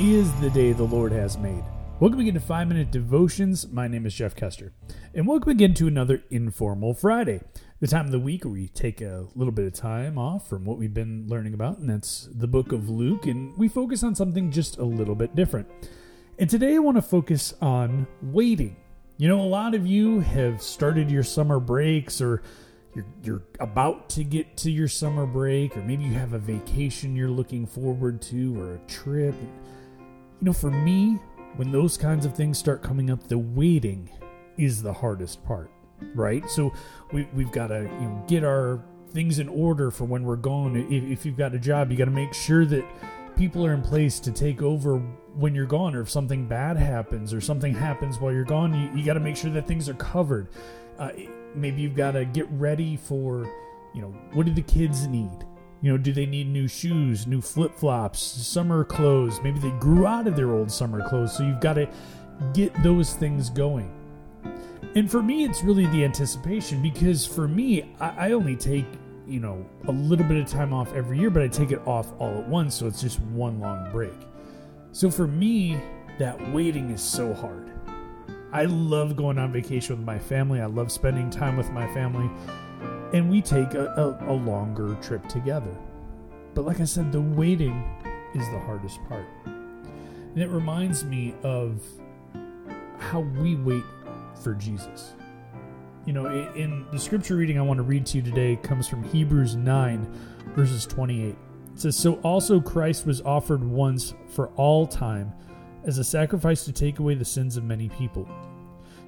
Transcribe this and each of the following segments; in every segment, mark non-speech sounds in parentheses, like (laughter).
is the day the Lord has made. Welcome again to 5 Minute Devotions. My name is Jeff Kester. And welcome again to another Informal Friday, the time of the week where we take a little bit of time off from what we've been learning about, and that's the book of Luke, and we focus on something just a little bit different. And today I want to focus on waiting. You know, a lot of you have started your summer breaks or you're, you're about to get to your summer break, or maybe you have a vacation you're looking forward to or a trip. You know, for me, when those kinds of things start coming up, the waiting is the hardest part, right? So we, we've got to you know, get our things in order for when we're gone. If, if you've got a job, you got to make sure that people are in place to take over when you're gone, or if something bad happens or something happens while you're gone, you, you got to make sure that things are covered. Uh, maybe you've got to get ready for, you know, what do the kids need? You know, do they need new shoes, new flip flops, summer clothes? Maybe they grew out of their old summer clothes, so you've got to get those things going. And for me, it's really the anticipation because for me, I, I only take, you know, a little bit of time off every year, but I take it off all at once, so it's just one long break. So for me, that waiting is so hard. I love going on vacation with my family. I love spending time with my family and we take a, a, a, longer trip together. But like I said, the waiting is the hardest part. And it reminds me of how we wait for Jesus. You know, in the scripture reading I want to read to you today comes from Hebrews 9, verses 28. It says, So also Christ was offered once for all time as a sacrifice to take away the sins of many people.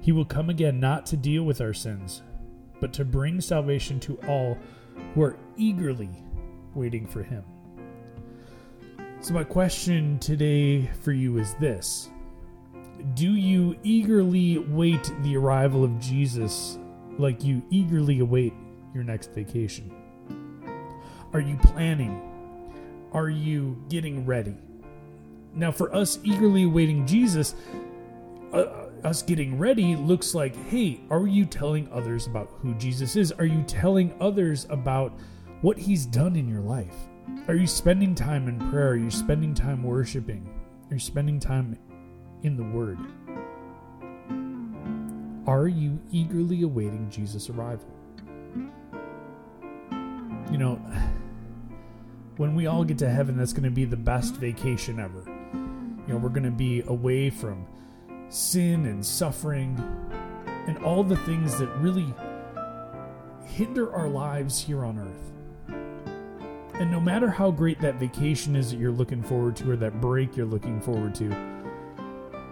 He will come again not to deal with our sins but to bring salvation to all who are eagerly waiting for him. So, my question today for you is this Do you eagerly wait the arrival of Jesus like you eagerly await your next vacation? Are you planning? Are you getting ready? Now, for us eagerly awaiting Jesus, uh, us getting ready looks like hey, are you telling others about who Jesus is? Are you telling others about what he's done in your life? Are you spending time in prayer? Are you spending time worshiping? Are you spending time in the Word? Are you eagerly awaiting Jesus' arrival? You know, (sighs) when we all get to heaven, that's going to be the best vacation ever. You know, we're going to be away from sin and suffering and all the things that really hinder our lives here on earth. And no matter how great that vacation is that you're looking forward to or that break you're looking forward to,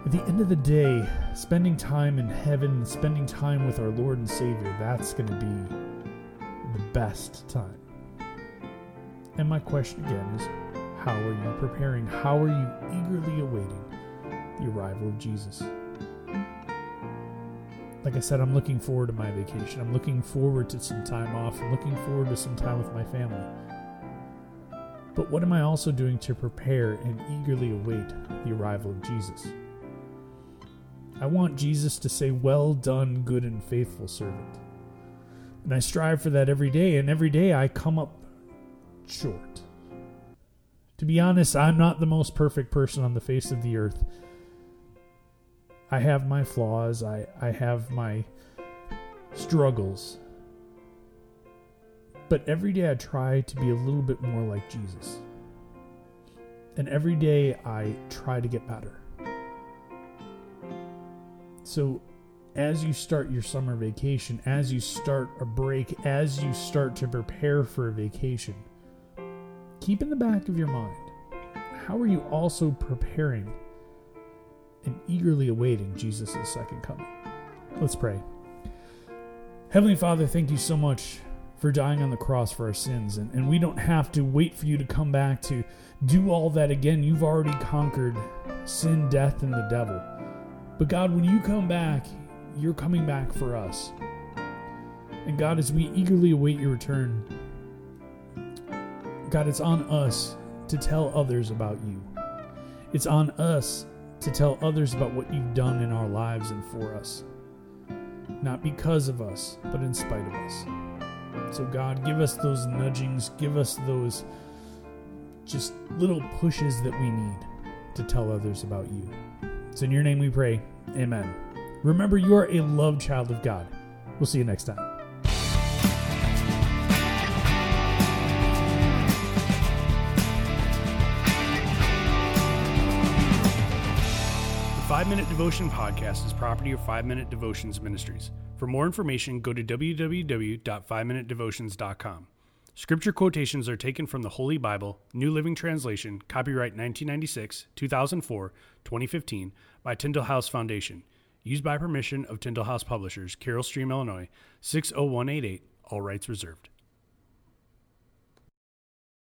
at the end of the day, spending time in heaven, spending time with our Lord and Savior, that's going to be the best time. And my question again is how are you preparing? How are you eagerly awaiting the arrival of Jesus. Like I said, I'm looking forward to my vacation. I'm looking forward to some time off. I'm looking forward to some time with my family. But what am I also doing to prepare and eagerly await the arrival of Jesus? I want Jesus to say, Well done, good and faithful servant. And I strive for that every day, and every day I come up short. To be honest, I'm not the most perfect person on the face of the earth. I have my flaws, I, I have my struggles. But every day I try to be a little bit more like Jesus. And every day I try to get better. So, as you start your summer vacation, as you start a break, as you start to prepare for a vacation, keep in the back of your mind how are you also preparing and eagerly awaiting Jesus' second coming. Let's pray. Heavenly Father, thank you so much for dying on the cross for our sins. And, and we don't have to wait for you to come back to do all that again. You've already conquered sin, death, and the devil. But God, when you come back, you're coming back for us. And God, as we eagerly await your return, God, it's on us to tell others about you. It's on us to tell others about what you've done in our lives and for us. Not because of us, but in spite of us. So, God, give us those nudgings, give us those just little pushes that we need to tell others about you. It's in your name we pray. Amen. Remember, you are a loved child of God. We'll see you next time. Minute Devotion Podcast is property of Five Minute Devotions Ministries. For more information, go to www.5minutedevotions.com. Scripture quotations are taken from the Holy Bible, New Living Translation, copyright 1996, 2004, 2015, by Tyndale House Foundation. Used by permission of Tyndale House Publishers, Carol Stream, Illinois, 60188, all rights reserved.